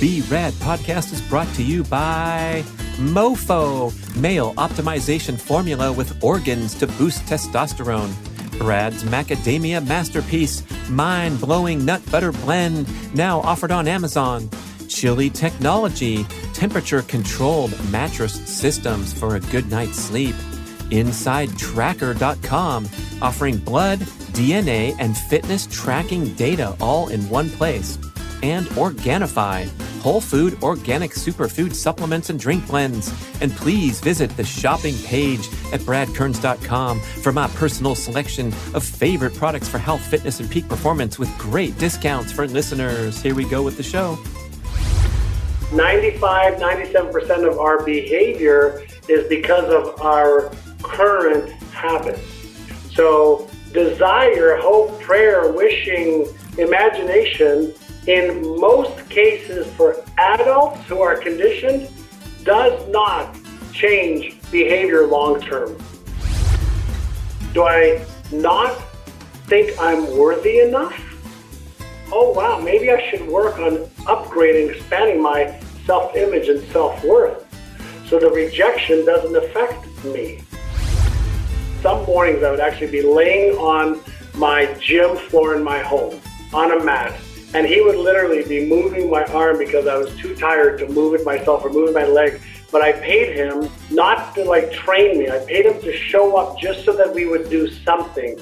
B.Rad podcast is brought to you by MoFo, male optimization formula with organs to boost testosterone. Brad's Macadamia Masterpiece, mind blowing nut butter blend, now offered on Amazon. Chili Technology, temperature controlled mattress systems for a good night's sleep. InsideTracker.com, offering blood, DNA, and fitness tracking data all in one place. And Organifi, whole food organic superfood supplements and drink blends. And please visit the shopping page at bradkearns.com for my personal selection of favorite products for health, fitness, and peak performance with great discounts for listeners. Here we go with the show. 95, 97% of our behavior is because of our current habits. So, desire, hope, prayer, wishing, imagination, in most cases for adults who are conditioned, does not change behavior long term. Do I not think I'm worthy enough? Oh, wow, maybe I should work on upgrading, expanding my self image and self worth so the rejection doesn't affect me. Some mornings I would actually be laying on my gym floor in my home on a mat, and he would literally be moving my arm because I was too tired to move it myself or move my leg. But I paid him not to like train me. I paid him to show up just so that we would do something.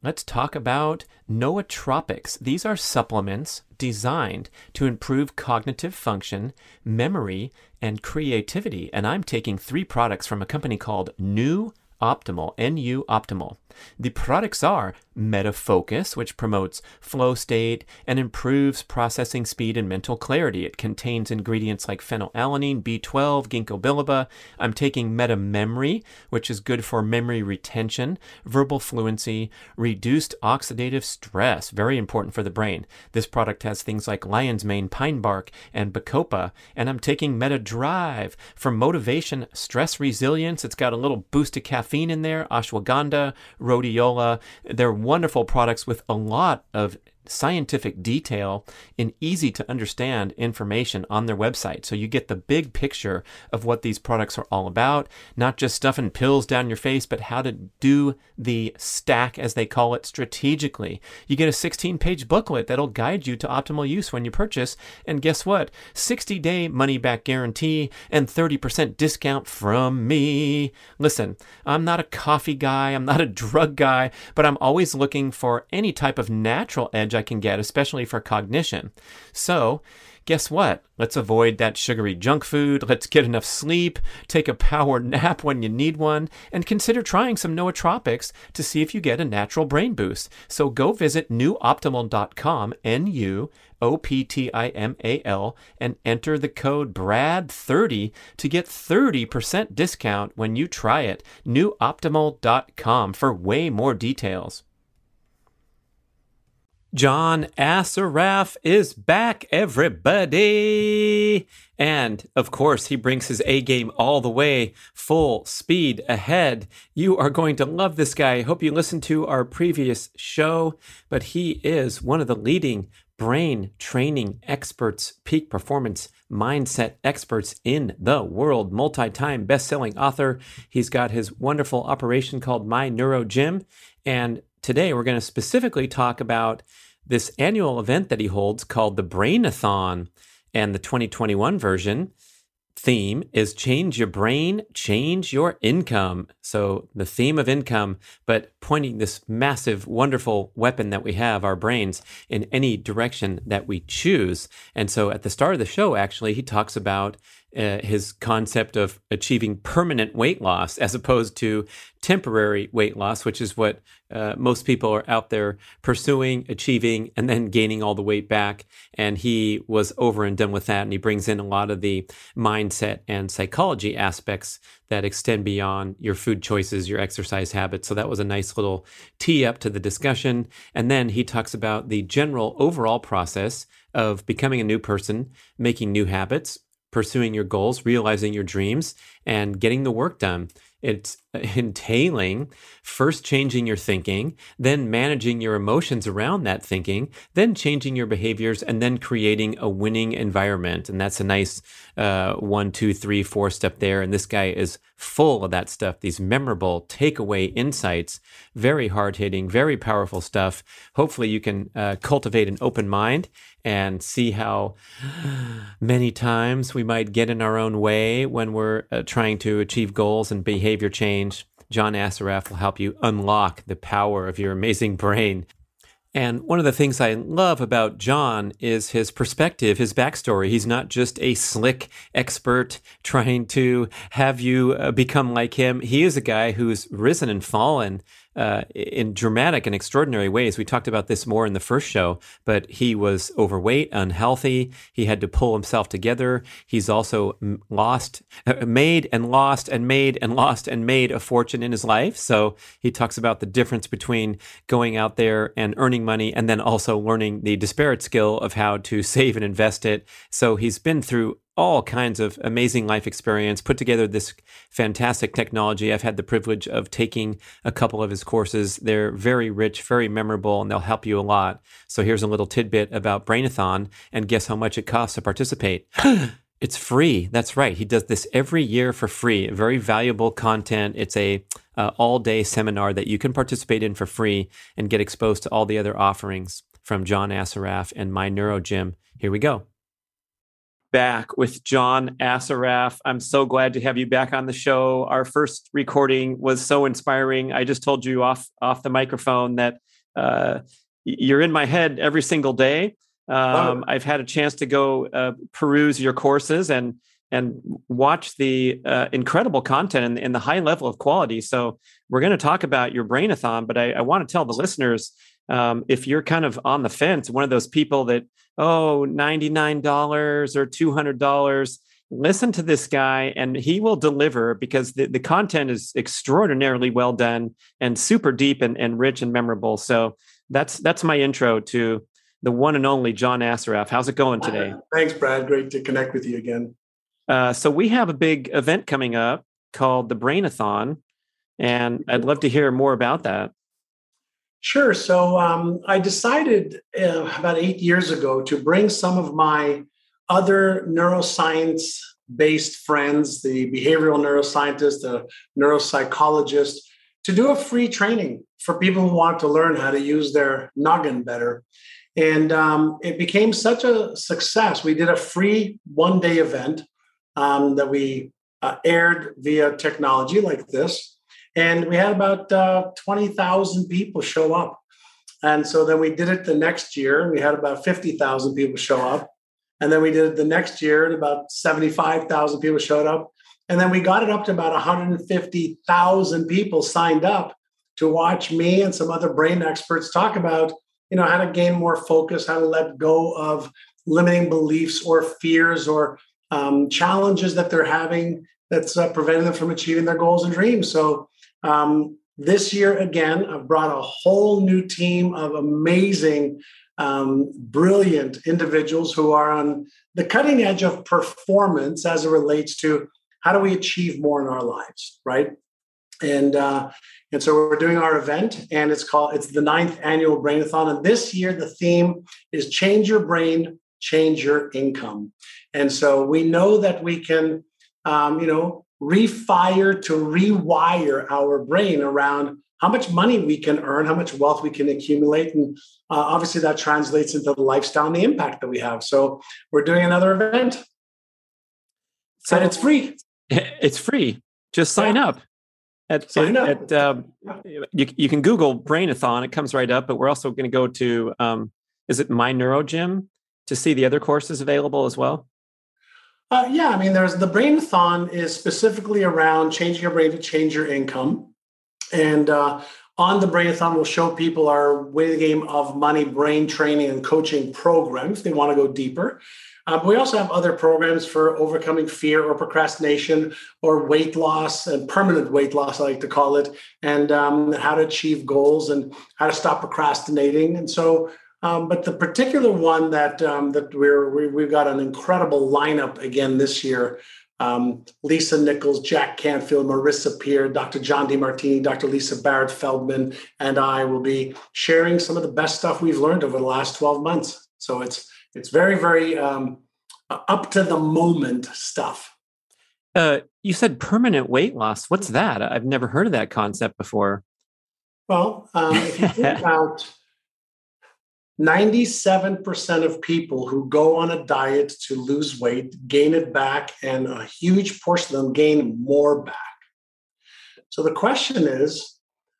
Let's talk about nootropics. These are supplements designed to improve cognitive function, memory, and creativity. And I'm taking three products from a company called New Optimal, NU Optimal. The products are MetaFocus, which promotes flow state and improves processing speed and mental clarity. It contains ingredients like phenylalanine, B12, ginkgo biloba. I'm taking MetaMemory, which is good for memory retention, verbal fluency, reduced oxidative stress, very important for the brain. This product has things like lion's mane, pine bark, and bacopa. And I'm taking MetaDrive for motivation, stress resilience. It's got a little boost of caffeine in there, ashwagandha, rhodiola. They're wonderful products with a lot of scientific detail and easy to understand information on their website. So you get the big picture of what these products are all about, not just stuffing pills down your face, but how to do the stack, as they call it, strategically. You get a 16 page booklet that'll guide you to optimal use when you purchase. And guess what? 60 day money back guarantee and 30% discount from me. Listen, I'm not a coffee guy, I'm not a drug guy, but I'm always looking for any type of natural edge I can get, especially for cognition. So, guess what? Let's avoid that sugary junk food. Let's get enough sleep, take a power nap when you need one, and consider trying some nootropics to see if you get a natural brain boost. So go visit nuoptimal.com, N U O P T I M A L, and enter the code BRAD30 to get 30% discount when you try it. Nuoptimal.com for way more details. John Assaraf is back, everybody. And of course, he brings his A game all the way, full speed ahead. You are going to love this guy. I hope you listened to our previous show, but he is one of the leading brain training experts, peak performance mindset experts in the world, multi time best selling author. He's got his wonderful operation called My Neuro Gym. And today we're going to specifically talk about this annual event that he holds called the Brainathon. And the 2021 version theme is change your brain, change your income. So the theme of income, but pointing this massive, wonderful weapon that we have, our brains, in any direction that we choose. And so at the start of the show, actually, he talks about uh, his concept of achieving permanent weight loss as opposed to temporary weight loss, which is what uh, most people are out there pursuing, achieving, and then gaining all the weight back. And he was over and done with that. And he brings in a lot of the mindset and psychology aspects that extend beyond your food choices, your exercise habits. So that was a nice little tee up to the discussion. And then he talks about the general overall process of becoming a new person, making new habits, pursuing your goals, realizing your dreams, and getting the work done. It's entailing first changing your thinking, then managing your emotions around that thinking, then changing your behaviors, and then creating a winning environment. And that's a nice uh, one, two, three, four step there. And this guy is full of that stuff, these memorable takeaway insights, very hard hitting, very powerful stuff. Hopefully, you can uh, cultivate an open mind and see how many times we might get in our own way when we're uh, trying to achieve goals and behavior change. John Assaraf will help you unlock the power of your amazing brain. And one of the things I love about John is his perspective, his backstory. He's not just a slick expert trying to have you uh, become like him. He is a guy who's risen and fallen uh, in dramatic and extraordinary ways. We talked about this more in the first show, but he was overweight, unhealthy. He had to pull himself together. He's also lost, uh, made and lost and made and lost and made a fortune in his life. So he talks about the difference between going out there and earning money and then also learning the disparate skill of how to save and invest it. So he's been through all kinds of amazing life experience, put together this fantastic technology. I've had the privilege of taking a couple of his courses. They're very rich, very memorable, and they'll help you a lot. So here's a little tidbit about Brainathon, and guess how much it costs to participate? it's free. That's right. He does this every year for free. Very valuable content. It's a uh, all-day seminar that you can participate in for free and get exposed to all the other offerings from John Assaraf and My Neuro Gym. Here we go back with John Assaraf. I'm so glad to have you back on the show. Our first recording was so inspiring. I just told you off off the microphone that uh, you're in my head every single day. Um, I've had a chance to go uh, peruse your courses and and watch the uh, incredible content and, and, the high level of quality. So we're going to talk about your brainathon, but I, I want to tell the listeners um, if you're kind of on the fence, one of those people that oh, $99 or $200. Listen to this guy and he will deliver because the, the content is extraordinarily well done and super deep and, and rich and memorable. So that's that's my intro to the one and only John Assaraf. How's it going today? Thanks, Brad. Great to connect with you again. Uh, so we have a big event coming up called the Brainathon, and I'd love to hear more about that. Sure. So um, I decided uh, about eight years ago to bring some of my other neuroscience based friends, the behavioral neuroscientist, the neuropsychologist, to do a free training for people who want to learn how to use their noggin better. And um, it became such a success. We did a free one day event um, that we uh, aired via technology like this. And we had about uh, 20,000 people show up. And so then we did it the next year, and we had about 50,000 people show up. And then we did it the next year, and about 75,000 people showed up. And then we got it up to about 150,000 people signed up to watch me and some other brain experts talk about, you know, how to gain more focus, how to let go of limiting beliefs or fears or um, challenges that they're having that's uh, preventing them from achieving their goals and dreams. So um, this year, again, I've brought a whole new team of amazing, um, brilliant individuals who are on the cutting edge of performance as it relates to how do we achieve more in our lives, right? And uh, and so we're doing our event, and it's called it's the ninth annual Brainathon. And this year, the theme is change your brain, change your income. And so we know that we can, um, you know, refire to rewire our brain around how much money we can earn, how much wealth we can accumulate. And uh, obviously, that translates into the lifestyle and the impact that we have. So, we're doing another event. So, and it's free. It's free. Just sign yeah. up. At, sign up. At, um, you, you can Google Brainathon, it comes right up. But we're also going to go to, um, is it My Neuro Gym to see the other courses available as well? Uh, yeah, I mean, there's the Brainathon is specifically around changing your brain to change your income. And uh, on the Brainathon, we'll show people our way the game of money brain training and coaching programs. They want to go deeper. Uh, but we also have other programs for overcoming fear or procrastination or weight loss and permanent weight loss, I like to call it, and um, how to achieve goals and how to stop procrastinating. And so um, but the particular one that um, that we're we, have got an incredible lineup again this year um, Lisa Nichols, Jack Canfield, Marissa Peer, Dr. John DeMartini, Dr. Lisa Barrett Feldman, and I will be sharing some of the best stuff we've learned over the last 12 months. So it's it's very, very um, up to the moment stuff. Uh, you said permanent weight loss. What's that? I've never heard of that concept before. Well, um, if you think about 97% of people who go on a diet to lose weight gain it back, and a huge portion of them gain more back. So the question is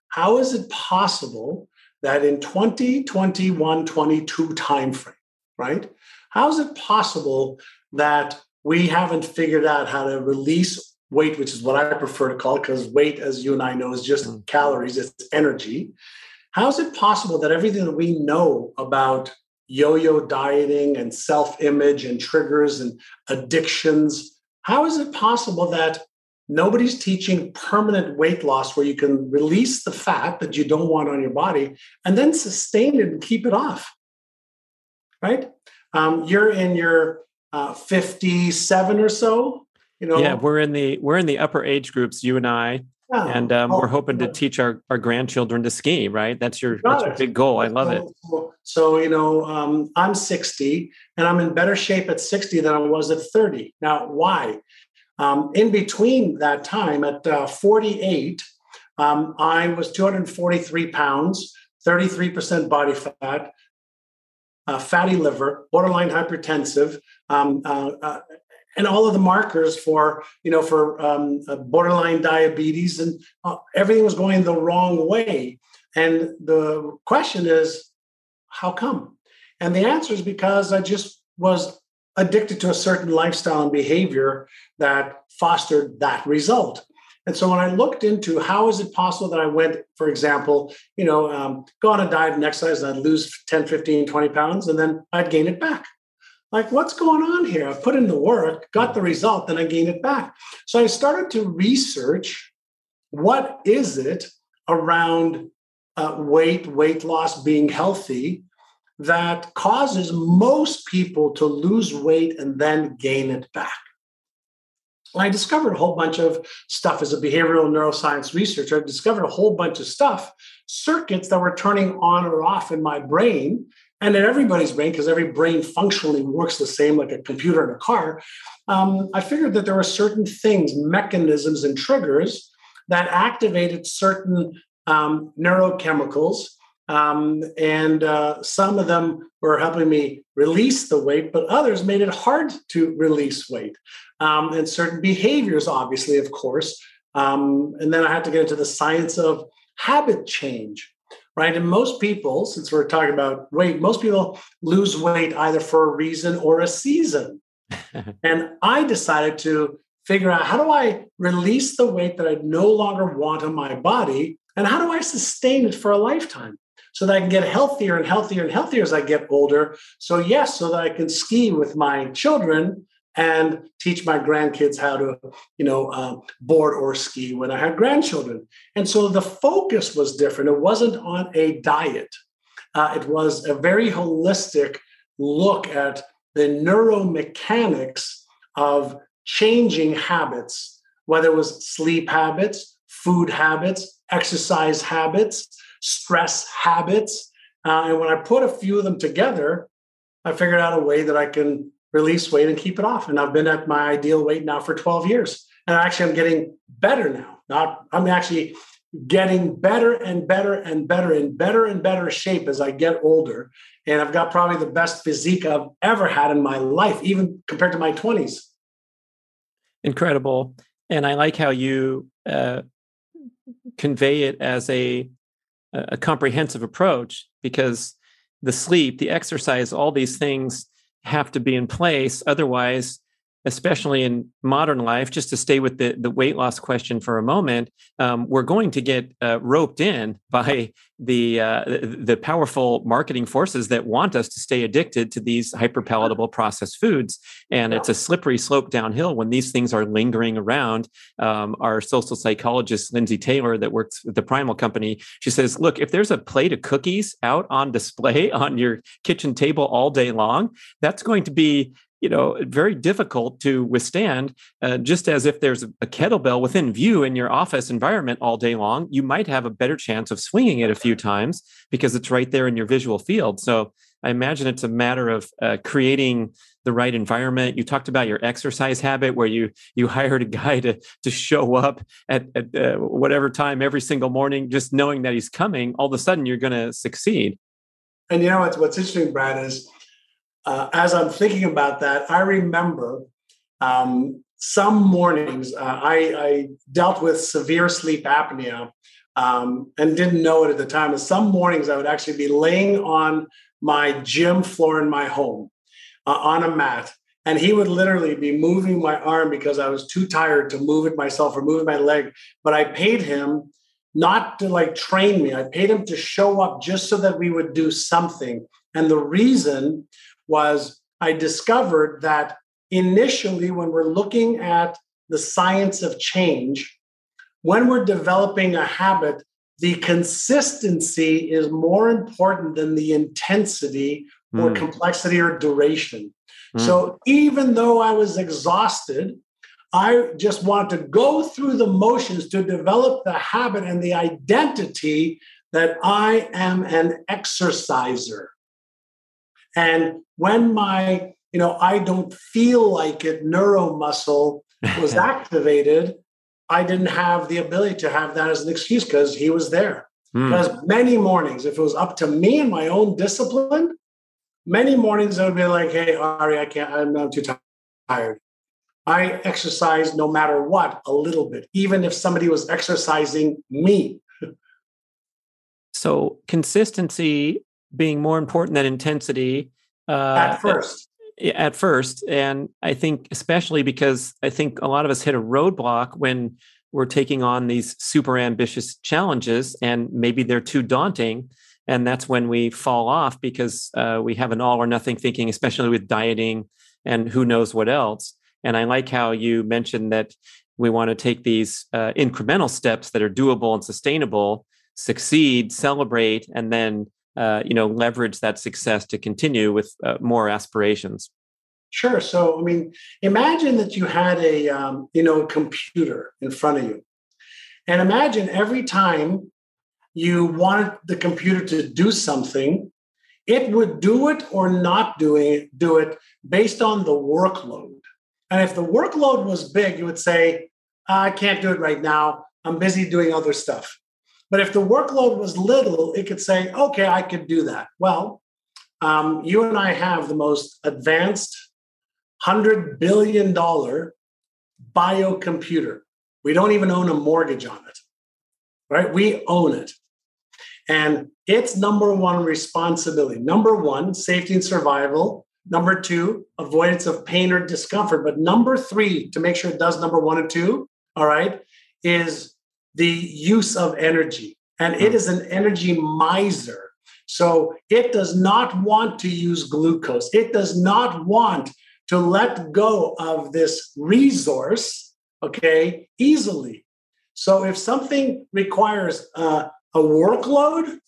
how is it possible that in 2021 22 timeframe, right? How is it possible that we haven't figured out how to release weight, which is what I prefer to call it, because weight, as you and I know, is just mm. calories, it's energy. How is it possible that everything that we know about yo yo dieting and self image and triggers and addictions, how is it possible that nobody's teaching permanent weight loss where you can release the fat that you don't want on your body and then sustain it and keep it off? Right? Um, you're in your uh, 57 or so. You know, yeah, we're in the we're in the upper age groups. You and I, yeah. and um, oh, we're hoping to teach our, our grandchildren to ski right? That's your that's your big goal. I love it. so you know um, i'm 60 and i'm in better shape at 60 than i was at 30 now why? Um, in between that time at uh, 48 um, i was 243 pounds 33% body fat uh, fatty liver borderline hypertensive um, uh, uh and all of the markers for you know for um, uh, borderline diabetes and uh, everything was going the wrong way. And the question is how come? And the answer is because i just was addicted to a certain lifestyle and behavior that fostered that result. And so when i looked into how is it possible that i went for example you know um, go on a diet and exercise and i'd lose 10 15 20 pounds and then i'd gain it back like what's going on here? I put in the work got the result then i gain it back. So i started to research what is it around uh, weight weight loss being healthy that causes most people to lose weight and then gain it back. And I discovered a whole bunch of stuff as a behavioral neuroscience researcher. I discovered a whole bunch of stuff, circuits that were turning on or off in my brain and in everybody's brain, because every brain functionally works the same like a computer in a car, um, I figured that there were certain things, mechanisms, and triggers that activated certain um, neurochemicals. Um, and uh, some of them were helping me release the weight, but others made it hard to release weight. Um, and certain behaviors, obviously, of course. Um, and then I had to get into the science of habit change right? And most people, since we're talking about weight, most people lose weight either for a reason or a season. and I decided to figure out how do I release the weight that I no longer want on my body and how do I sustain it for a lifetime so that I can get healthier and healthier and healthier as I get older. So, yes, so that I can ski with my children and teach my grandkids how to, you know, uh, board or ski when I had grandchildren. And so the focus was different. It wasn't on a diet. Uh, it was a very holistic look at the neuromechanics of changing habits, whether it was sleep habits, food habits, exercise habits, stress habits. Uh, and when I put a few of them together, I figured out a way that I can release weight and keep it off. And I've been at my ideal weight now for 12 years. And actually, I'm getting better now. Not, I'm actually getting better and better and better and better and better shape as I get older. And I've got probably the best physique I've ever had in my life, even compared to my 20s. Incredible. And I like how you uh, convey it as a, a comprehensive approach because the sleep, the exercise, all these things have to be in place. Otherwise, especially in modern life, just to stay with the, the weight loss question for a moment, um, we're going to get uh, roped in by the, uh, the powerful marketing forces that want us to stay addicted to these hyperpalatable processed foods. And it's a slippery slope downhill when these things are lingering around. Um, our social psychologist, Lindsay Taylor, that works at the Primal Company, she says, look, if there's a plate of cookies out on display on your kitchen table all day long, that's going to be you know very difficult to withstand uh, just as if there's a kettlebell within view in your office environment all day long you might have a better chance of swinging it a few times because it's right there in your visual field. So i imagine it's a matter of uh, creating the right environment. You talked about your exercise habit where you you hired a guy to to show up at, at uh, whatever time every single morning just knowing that he's coming all of a sudden you're going to succeed. And you know what's what's interesting brad is uh, as I'm thinking about that, I remember um, some mornings uh, I, I, dealt with severe sleep apnea um, and didn't know it at the time. And some mornings I would actually be laying on my gym floor in my home uh, on a mat. And he would literally be moving my arm because I was too tired to move it myself or move my leg. But I paid him not to like train me. I paid him to show up just so that we would do something. And the reason was I discovered that initially, when we're looking at the science of change, when we're developing a habit, the consistency is more important than the intensity or mm. complexity or duration. Mm. So even though I was exhausted, I just wanted to go through the motions to develop the habit and the identity that I am an exerciser. And when my, you know, I don't feel like it neuromuscle was activated, I didn't have the ability to have that as an excuse because he was there. Mm. Because many mornings, if it was up to me and my own discipline, many mornings I would be like, hey, Ari, I can't, I'm, I'm too tired. I exercise no matter what, a little bit, even if somebody was exercising me. so consistency being more important than intensity uh, at first. At first, and I think especially because I think a lot of us hit a roadblock when we're taking on these super ambitious challenges, and maybe they're too daunting, and that's when we fall off because uh, we have an all or nothing thinking, especially with dieting and who knows what else. And I like how you mentioned that we want to take these uh, incremental steps that are doable and sustainable, succeed, celebrate, and then uh, you know leverage that success to continue with uh, more aspirations. Sure. So i mean imagine that you had a um, you know a computer in front of you. And imagine every time you wanted the computer to do something it would do it or not do it do it based on the workload. And if the workload was big you would say i can't do it right now. I'm busy doing other stuff but if the workload was little, it could say, okay, I could do that. Well, um, you and I have the most advanced $100 billion biocomputer. We don't even own a mortgage on it, right? We own it. And its number one responsibility number one, safety and survival. Number two, avoidance of pain or discomfort. But number three, to make sure it does number one and two, all right, is the use of energy. And it hmm. an energy miser. So it does not want to use glucose. It does not want to let go of this resource, okay, easily. So if something requires uh, a workload,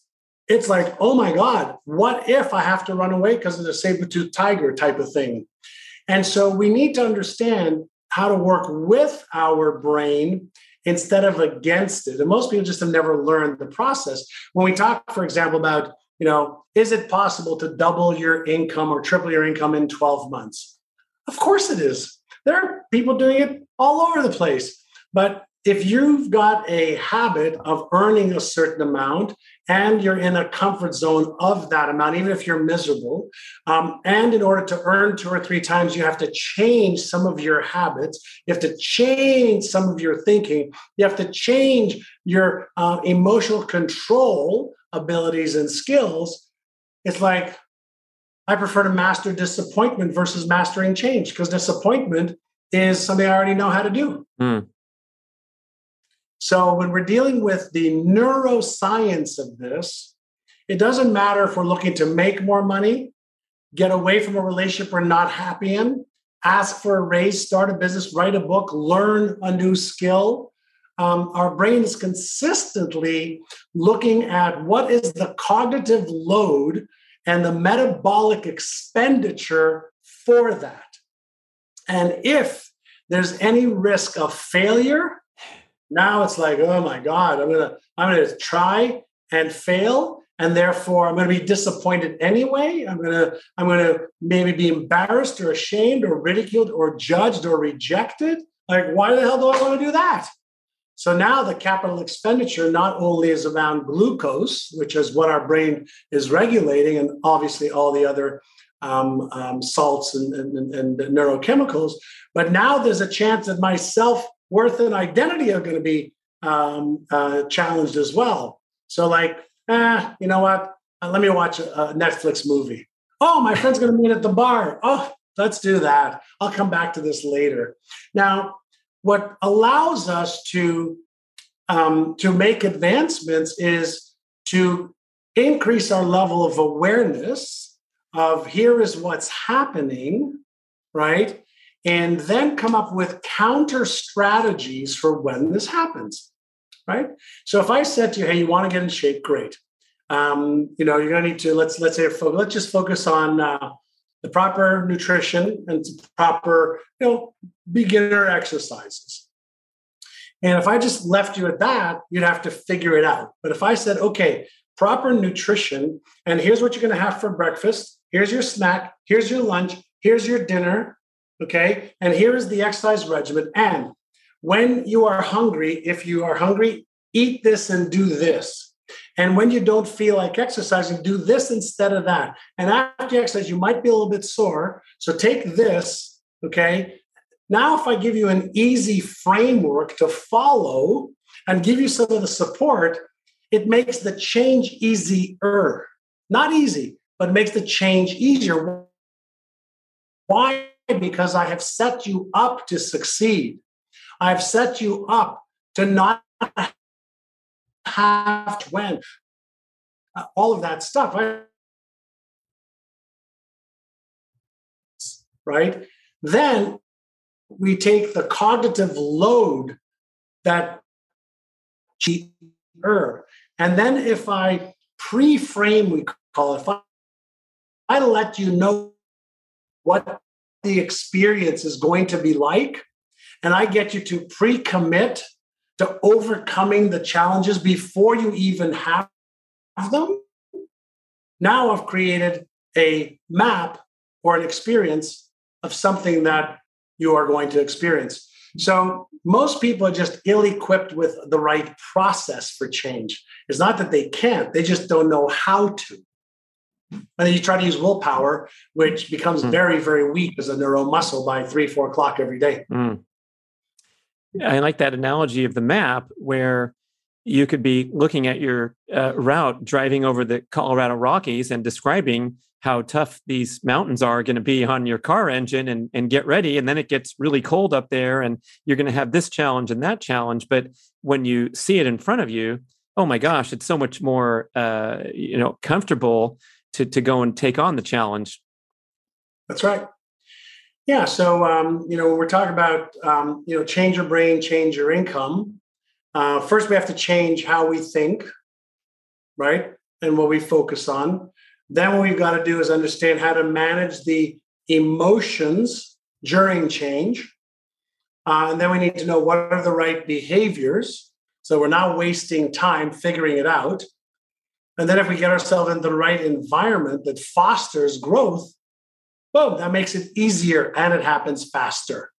it's like, oh my God, what if I have to run away because of the saber-tooth tiger type of thing? And so we need to understand how to work with our brain instead of against it. And most people just have never learned the process. When we talk, for example, about, you know, is it possible to double your income or triple your income in 12 months? Of course it is. There are people doing it all over the place. But if you've got a habit of earning a certain amount and you're in a comfort zone of that amount, even if you're miserable, um, and in order to earn two or three times, you have to change some of your habits, you have to change some of your thinking, you have to change your uh, emotional control abilities and skills. It's like, I prefer to master disappointment versus mastering change because disappointment is something I already know how to do. Mm. So when we're dealing with the neuroscience of this, it doesn't matter if we're looking to make more money, get away from a relationship we're not happy in, ask for a raise, start a business, write a book, learn a new skill. Um, our brain is consistently looking at what is the cognitive load and the metabolic expenditure for that. And if there's any risk of failure, now it's like, oh my God, I'm gonna, I'm gonna try and fail. And therefore I'm gonna be disappointed anyway. I'm gonna, I'm gonna maybe be embarrassed or ashamed or ridiculed or judged or rejected. Like, why the hell do I want to do that? So now the capital expenditure not only is around glucose, which is what our brain is regulating, and obviously all the other um, um, salts and, and, and, neurochemicals, but now there's a chance that my self worth and identity are going to be um, uh, challenged as well. So, like, ah, you know what? Uh, let me watch a, a Netflix movie. Oh, my friend's going to meet at the bar. Oh, let's do that. I'll come back to this later. Now, what allows us to um, to make advancements is to increase our level of awareness of here is what's happening right and then come up with counter strategies for when this happens right so if i said to you hey you want to get in shape great um, you know you're going to need to let's let's say let's just focus on uh, the proper nutrition and proper, you know, beginner exercises. And if I just left you at that, you'd have to figure it out. But if I said, okay, proper nutrition, and here's what you're going to have for breakfast, here's your snack, here's your lunch, here's your dinner, okay, and here is the exercise regimen. And when you are hungry, if you are hungry, eat this and do this. And when you don't feel like exercising, do this instead of that. And after you exercise, you might be a little bit sore. So take this, okay? Now, if I give you an easy framework to follow and give you some of the support, it makes the change easier. Not easy, but makes the change easier. Why? Because I have set you up to succeed. I've set you up to not have to win. uh, all of that stuff. Right? Then we take the cognitive load that cheaper. And then if I pre-frame, we call it, if I, I let you know what the experience is going to be like, and I get you to pre-commit to overcoming the challenges before you even have them. Now I've created a map or an experience of something that you are going to experience. So most people are just ill equipped with the right process for change. It's not that they can't, they just don't know how to. And then you try to use willpower, which becomes mm. very, very weak as a neuromuscle by three, four o'clock every day. Mm. I like that analogy of the map where you could be looking at your uh, route driving over the Colorado Rockies and describing how tough these mountains are going to be on your car engine and, and get ready. And then it gets really cold up there and you're going to have this challenge and that challenge. But when you see it in front of you, oh my gosh, it's so much more, uh, you know, comfortable to, to go and take on the challenge. That's right. Yeah. So, um, you know, when we're talking about, um, you know, change your brain, change your income, uh, first we have to change how we think, right? And what we focus on. Then what we've got to do is understand how to manage the emotions during change. Uh, and then we need to know what are the right behaviors. So we're not wasting time figuring it out. And then if we get ourselves in the right environment that fosters growth, boom, that makes it easier and it happens faster.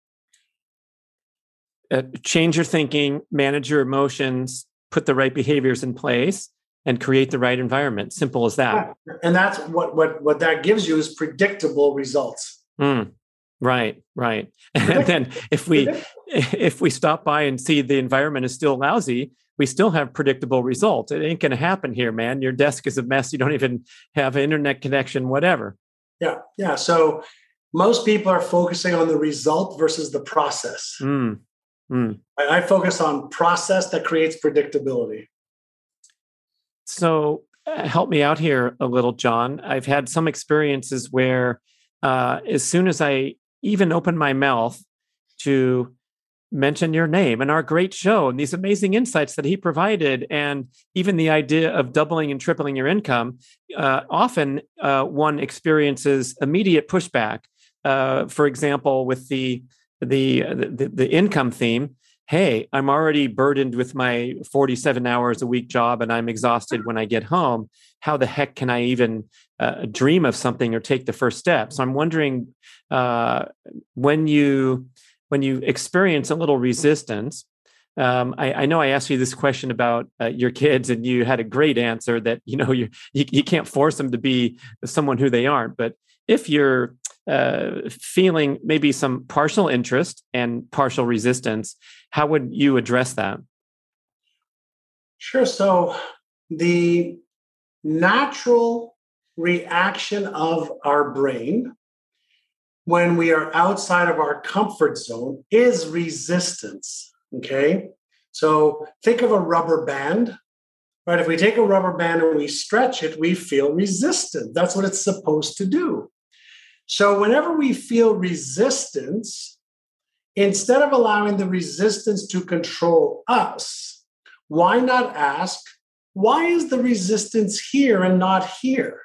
Uh, change your thinking, manage your emotions, put the right behaviors in place, and create the right environment. Simple as that. And that's what what what that gives you is predictable results. Mm, right, right. and then if we if we stop by and see the environment is still lousy, we still have predictable results. It ain't going to happen here, man. Your desk is a mess. You don't even have an internet connection, whatever. Yeah, yeah. So most people are focusing on the result versus the process. Mm. Mm. I, I focus on process that creates predictability. So uh, help me out here a little, John. I've had some experiences where uh, as soon as I even open my mouth to mention your name and our great show and these amazing insights that he provided, and even the idea of doubling and tripling your income, uh, often uh, one experiences immediate pushback. uh, for example, with the, the the the income theme, hey, I'm already burdened with my 47 hours a week job and I'm exhausted when I get home. How the heck can I even uh, dream of something or take the first step? So I'm wondering uh, when you when you experience a little resistance. Um, I, I, know I asked you this question about uh, your kids, and you had a great answer that you know you, you you can't force them to be someone who they aren't. But if you're uh, feeling maybe some partial interest and partial resistance, how would you address that? Sure. So the natural reaction of our brain when we are outside of our comfort zone is resistance. Okay. So think of a rubber band, right? If we take a rubber band and we stretch it, we feel resistant. That's what it's supposed to do. So, whenever we feel resistance, instead of allowing the resistance to control us, why not ask, why is the resistance here and not here?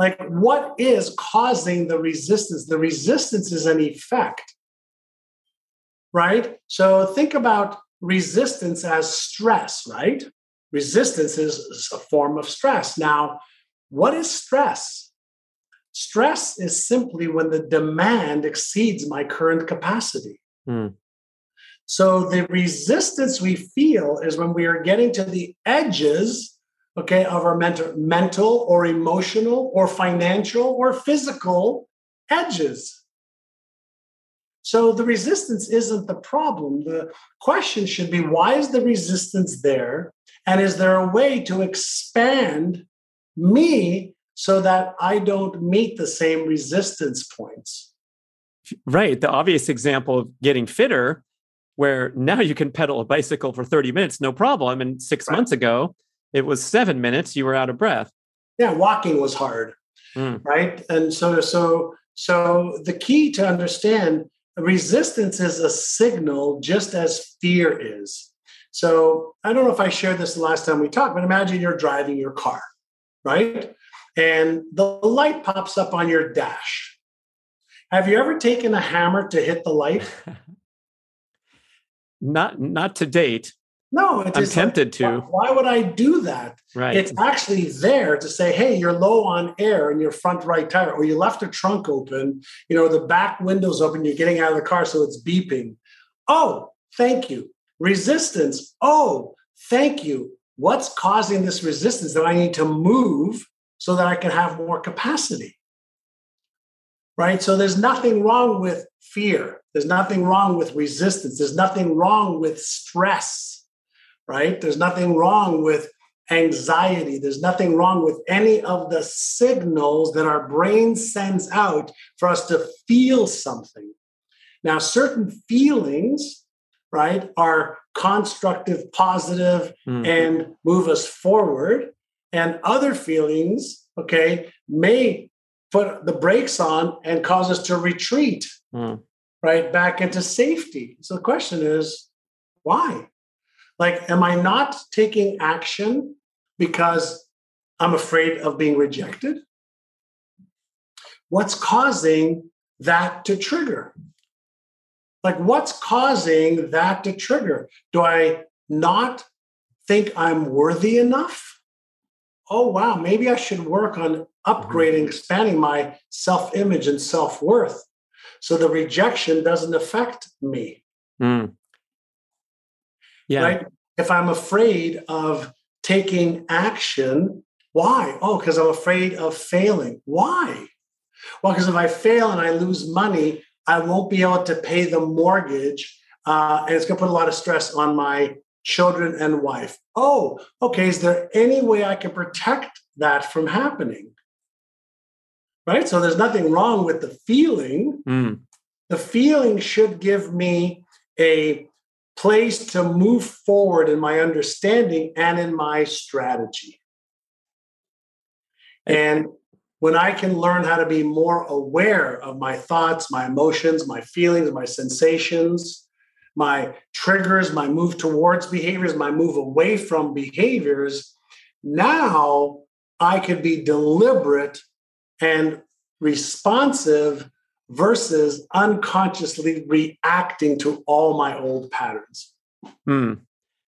Like, what is causing the resistance? The resistance is an effect, right? So, think about resistance as stress, right? Resistance is a form of stress. Now, what is stress? Stress is simply when the demand exceeds my current capacity. Mm. So the resistance we feel is when we are getting to the edges, okay, of our mental, mental or emotional or financial or physical edges. So the resistance isn't the problem. The question should be why is the resistance there? And is there a way to expand me so that I don't meet the same resistance points. Right. The obvious example of getting fitter, where now you can pedal a bicycle for 30 minutes, no problem. And six right. months ago, it was seven minutes, you were out of breath. Yeah, walking was hard. Mm. Right. And so, so, so the key to understand resistance is a signal just as fear is. So I don't know if I shared this the last time we talked, but imagine you're driving your car, right? and the light pops up on your dash. Have you ever taken a hammer to hit the light? not not to date. No, I'm tempted like, to. Why, why, would I do that? Right. It's actually there to say, hey, you're low on air in your front right tire, or you left the trunk open, you know, the back window's open, you're getting out of the car, so it's beeping. Oh, thank you. Resistance. Oh, thank you. What's causing this resistance that I need to move so that I can have more capacity. Right? So there's nothing wrong with fear. There's nothing wrong with resistance. There's nothing wrong with stress. Right? There's nothing wrong with anxiety. There's nothing wrong with any of the signals that our brain sends out for us to feel something. Now, certain feelings, right, are constructive, positive, mm-hmm. and move us forward and other feelings, okay, may put the brakes on and cause us to retreat, mm. right, back into safety. So the question is, why? Like, am I not taking action because I'm afraid of being rejected? What's causing that to trigger? Like, what's causing that to trigger? Do I not think I'm worthy enough? oh, wow, maybe I should work on upgrading, mm-hmm. expanding my self image and self worth so the rejection doesn't affect me. Mm. Yeah. Right? If I'm afraid of taking action, why? Oh, because I'm afraid of failing. Why? Well, because if I fail and I lose money, I won't be able to pay the mortgage. Uh, and it's going to put a lot of stress on my children and wife. Oh, okay. Is there any way I can protect that from happening? Right. So there's nothing wrong with the feeling. Mm. The feeling should give me a place to move forward in my understanding and in my strategy. And when I can learn how to be more aware of my thoughts, my emotions, my feelings, my sensations, my triggers, my move towards behaviors, my move away from behaviors. Now I could be deliberate and responsive versus unconsciously reacting to all my old patterns. Hmm.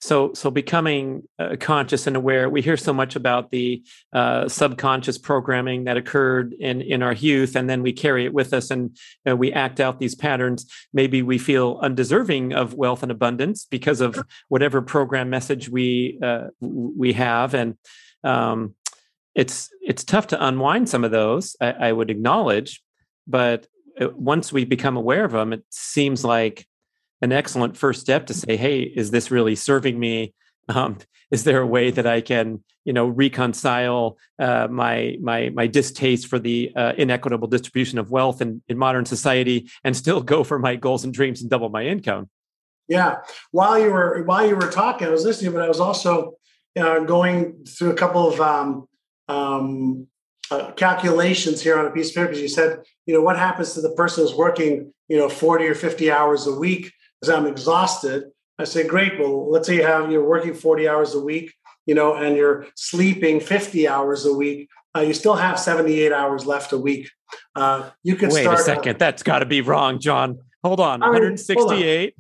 So so becoming uh, conscious and aware we hear so much about the uh, subconscious programming that occurred in in our youth and then we carry it with us and we act out these patterns. Maybe we feel undeserving of wealth and abundance because of whatever program message we uh, we have. And um, it's it's tough to unwind some of those I, I would acknowledge but once we become aware of them it seems like an excellent first step to say, hey, is this really serving me? Um, is there a way that I can, you know, reconcile uh, my my my distaste for the uh, inequitable distribution of wealth in, in modern society and still go for my goals and dreams and double my income? Yeah. While you were while you were talking, I was listening, but I was also uh, going through a couple of um, um, uh, calculations here on a piece of paper. Because you said, you know, what happens to the person who's working, you know, forty or fifty hours a week? because I'm exhausted. I say, great. Well, let's say you have you're working 40 hours a week, you know, and you're sleeping 50 hours a week. Uh, you still have 78 hours left a week. Uh, you can wait start, a second. That's got to be wrong, John. Hold on. I mean, 168. Hold on.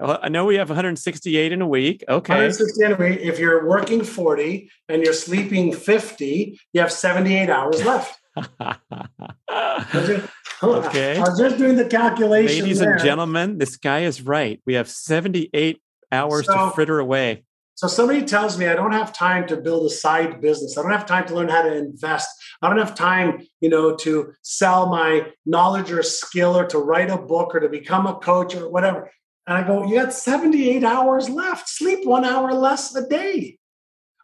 Uh, I know we have 168 in a week. Okay. 168 a week. If you're working 40 and you're sleeping 50, you have 78 hours left. okay. I was just doing the calculation. Ladies there. and gentlemen, this guy is right. We have 78 hours so, to fritter away. So somebody tells me I don't have time to build a side business. I don't have time to learn how to invest. I don't have time, you know, to sell my knowledge or skill or to write a book or to become a coach or whatever. And I go, you got 78 hours left. Sleep one hour less a day.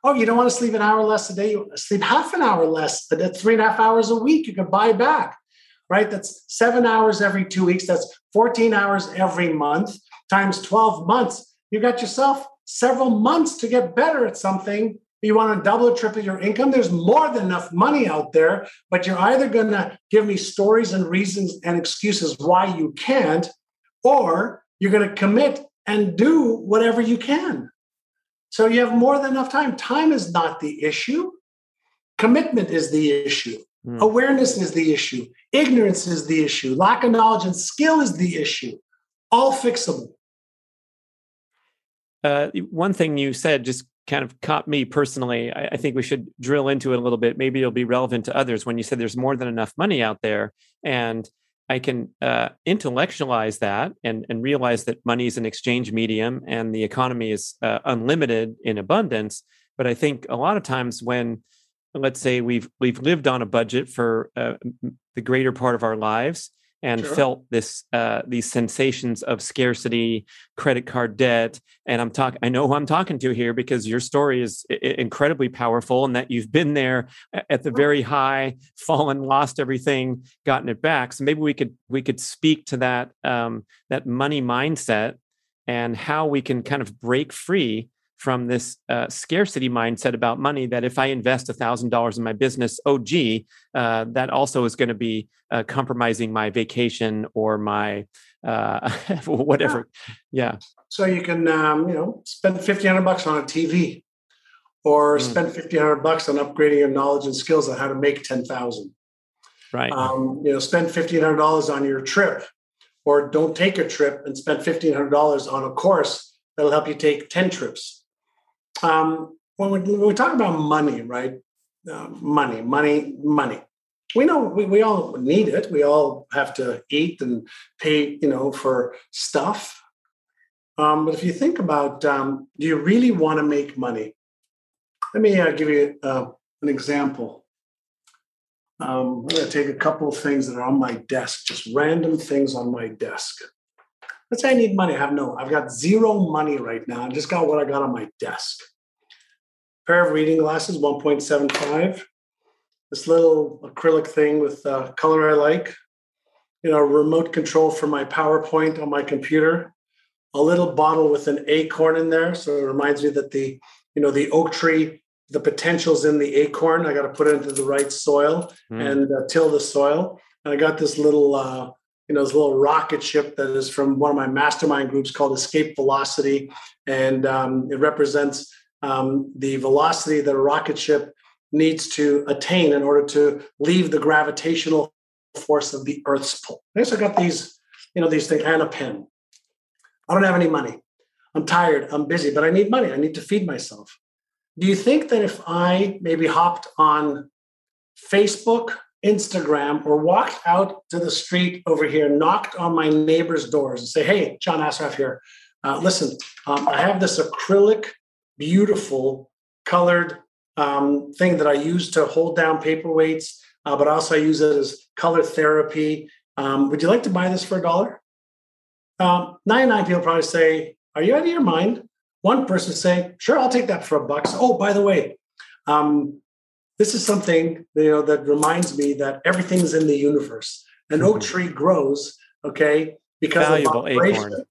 Oh, you don't want to sleep an hour less a day? You want to sleep half an hour less. That's three and a half hours a week. You can buy back right? That's seven hours every two weeks. That's 14 hours every month times 12 months. You got yourself several months to get better at something. You want to double or triple your income. There's more than enough money out there, but you're either going to give me stories and reasons and excuses why you can't, or you're going to commit and do whatever you can. So you have more than enough time. Time is not the issue, commitment is the issue. Mm. Awareness is the issue. Ignorance is the issue. Lack of knowledge and skill is the issue. All fixable. Uh, one thing you said just kind of caught me personally. I, I, think we should drill into it a little bit. Maybe it'll be relevant to others when you said there's more than enough money out there. And I can uh, intellectualize that and, and realize that money is an exchange medium and the economy is uh, unlimited in abundance. But I think a lot of times when let's say we've we've lived on a budget for uh, the greater part of our lives and sure. felt this uh, these sensations of scarcity, credit card debt, and I'm talking. I know who I'm talking to here because your story is I- incredibly powerful, and that you've been there at the very high, fallen, lost everything, gotten it back. So maybe we could we could speak to that um, that money mindset and how we can kind of break free from this uh, scarcity mindset about money that if I invest $1,000 in my business, oh, gee, uh, that also is going to be uh, compromising my vacation or my uh, whatever. Yeah. yeah. So you can, um, you know, spend 1500 bucks on a TV or mm. spend 1500 bucks on upgrading your knowledge and skills on how to make 10,000. Right. Um, you know, spend $1,500 on your trip or don't take a trip and spend $1,500 on a course that'll help you take 10 trips um, when, we, when we talk about money, right? Uh, money, money, money. We know we, we all need it. We all have to eat and pay, you know, for stuff. Um, but if you think about, um, do you really want to make money? Let me uh, give you uh, an example. Um, I'm going to take a couple of things that are on my desk, just random things on my desk. Let's say I need money. I have no, I've got zero money right now. I just got what I got on my desk pair of reading glasses, 1.75. This little acrylic thing with uh, color I like. You know, remote control for my PowerPoint on my computer. A little bottle with an acorn in there, so it reminds me that the you know the oak tree, the potential's in the acorn. I got to put it into the right soil mm. and uh, till the soil. And I got this little uh, you know, this little rocket ship that is from one of my mastermind groups called Escape Velocity, and um, it represents um, the velocity that a rocket ship needs to attain in order to leave the gravitational force of the Earth's pull. I so I got these, you know, these things and a pen. I don't have any money. I'm tired. I'm busy, but I need money. I need to feed myself. Do you think that if I maybe hopped on Facebook, Instagram, or walked out to the street over here, knocked on my neighbor's doors and say, Hey, John Assaraf here. Uh, listen, um, I have this acrylic, beautiful colored um, thing that I use to hold down paperweights, uh, but also I use it as color therapy. Um, would you like to buy this for a dollar? Um, 99 people probably say, Are you out of your mind? One person say, Sure, I'll take that for a buck. Oh, by the way, um, this is something you know that reminds me that everything's in the universe. An oak mm-hmm. tree grows, okay, because Valuable of vibration, acorn.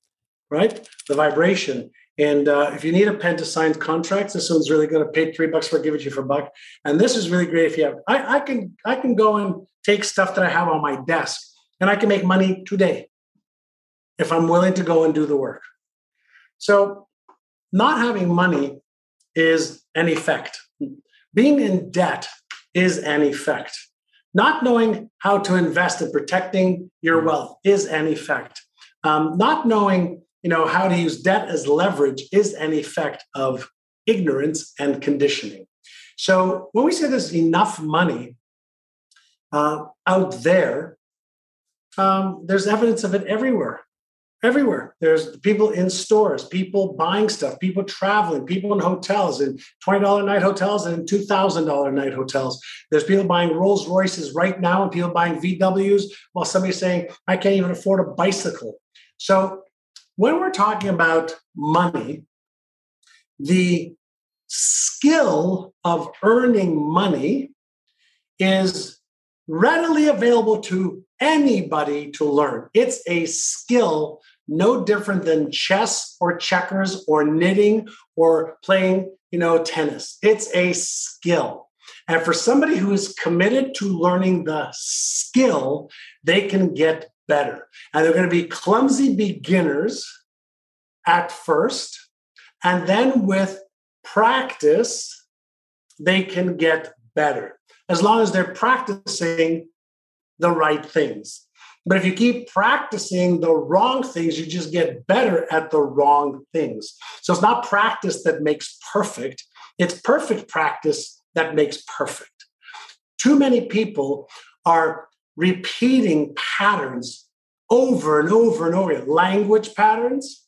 right? The vibration. And uh, if you need a pen to sign contracts, this one's really good. I paid three bucks for it, give it to you for a buck. And this is really great if you have. I, I can I can go and take stuff that I have on my desk, and I can make money today if I'm willing to go and do the work. So, not having money is an effect. Being in debt is an effect. Not knowing how to invest in protecting your wealth is an effect. Um, not knowing you know, how to use debt as leverage is an effect of ignorance and conditioning. So when we say there's enough money uh, out there, um, there's evidence of it everywhere. Everywhere. There's people in stores, people buying stuff, people traveling, people in hotels, in $20 night hotels and $2,000 night hotels. There's people buying Rolls Royces right now and people buying VWs while somebody's saying, I can't even afford a bicycle. So when we're talking about money, the skill of earning money is readily available to anybody to learn. It's a skill no different than chess or checkers or knitting or playing, you know, tennis. It's a skill. And for somebody who is committed to learning the skill, they can get better. And they're going to be clumsy beginners at first. And then with practice, they can get better as long as they're practicing the right things. But if you keep practicing the wrong things, you just get better at the wrong things. So it's not practice that makes perfect, it's perfect practice that makes perfect. Too many people are repeating patterns over and over and over language patterns,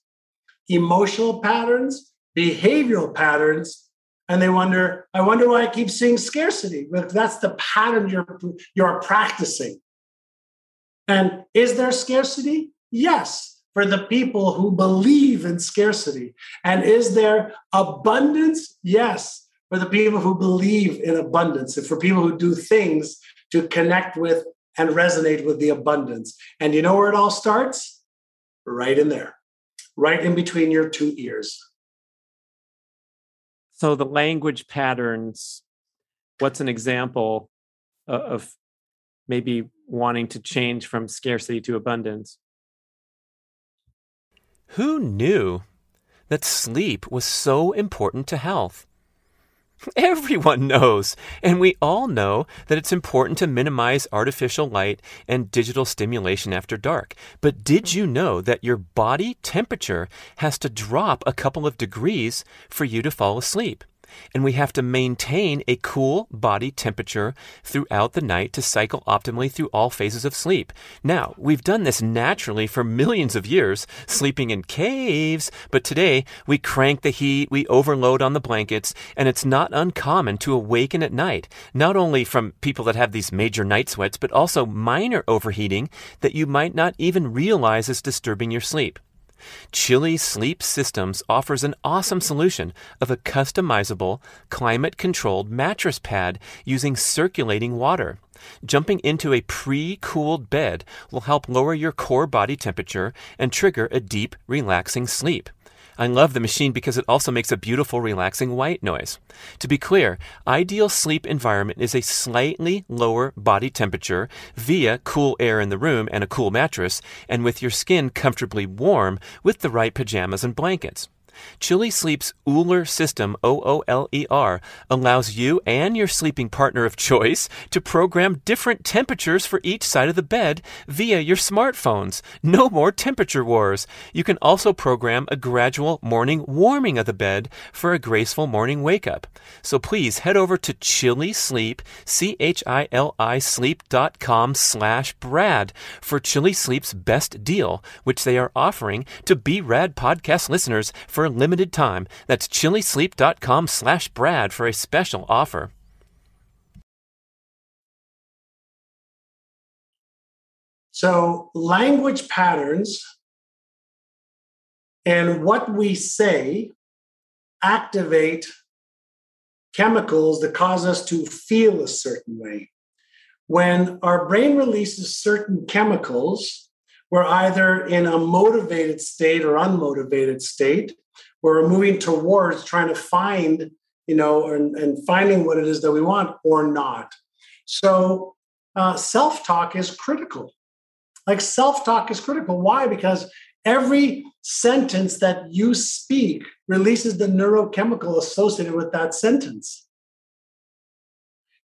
emotional patterns, behavioral patterns, and they wonder, I wonder why I keep seeing scarcity. But that's the pattern you're, you're practicing. And is there scarcity? Yes, for the people who believe in scarcity. And is there abundance? Yes, for the people who believe in abundance and for people who do things to connect with and resonate with the abundance. And you know where it all starts? Right in there, right in between your two ears. So the language patterns, what's an example of maybe wanting to change from scarcity to abundance? Who knew that sleep was so important to health? Everyone knows, and we all know that it's important to minimize artificial light and digital stimulation after dark. But did you know that your body temperature has to drop a couple of degrees for you to fall asleep? And we have to maintain a cool body temperature throughout the night to cycle optimally through all phases of sleep. Now, we've done this naturally for millions of years, sleeping in caves, but today we crank the heat, we overload on the blankets, and it's not uncommon to awaken at night, not only from people that have these major night sweats, but also minor overheating that you might not even realize is disturbing your sleep. Chili Sleep Systems offers an awesome solution of a customizable, climate controlled mattress pad using circulating water. Jumping into a pre cooled bed will help lower your core body temperature and trigger a deep, relaxing sleep. I love the machine because it also makes a beautiful, relaxing white noise. To be clear, ideal sleep environment is a slightly lower body temperature via cool air in the room and a cool mattress, and with your skin comfortably warm with the right pajamas and blankets. Chili Sleep's Ooler system, O O L E R, allows you and your sleeping partner of choice to program different temperatures for each side of the bed via your smartphones. No more temperature wars. You can also program a gradual morning warming of the bed for a graceful morning wake up. So please head over to Chili Sleep, C H I L I sleep.com slash Brad for Chili Sleep's best deal, which they are offering to B.Rad podcast listeners for a limited time. That's chilisleep.com slash Brad for a special offer. So, language patterns and what we say activate chemicals that cause us to feel a certain way. When our brain releases certain chemicals, we're either in a motivated state or unmotivated state. We're moving towards trying to find, you know, and, and finding what it is that we want or not. So, uh, self talk is critical. Like, self talk is critical. Why? Because every sentence that you speak releases the neurochemical associated with that sentence.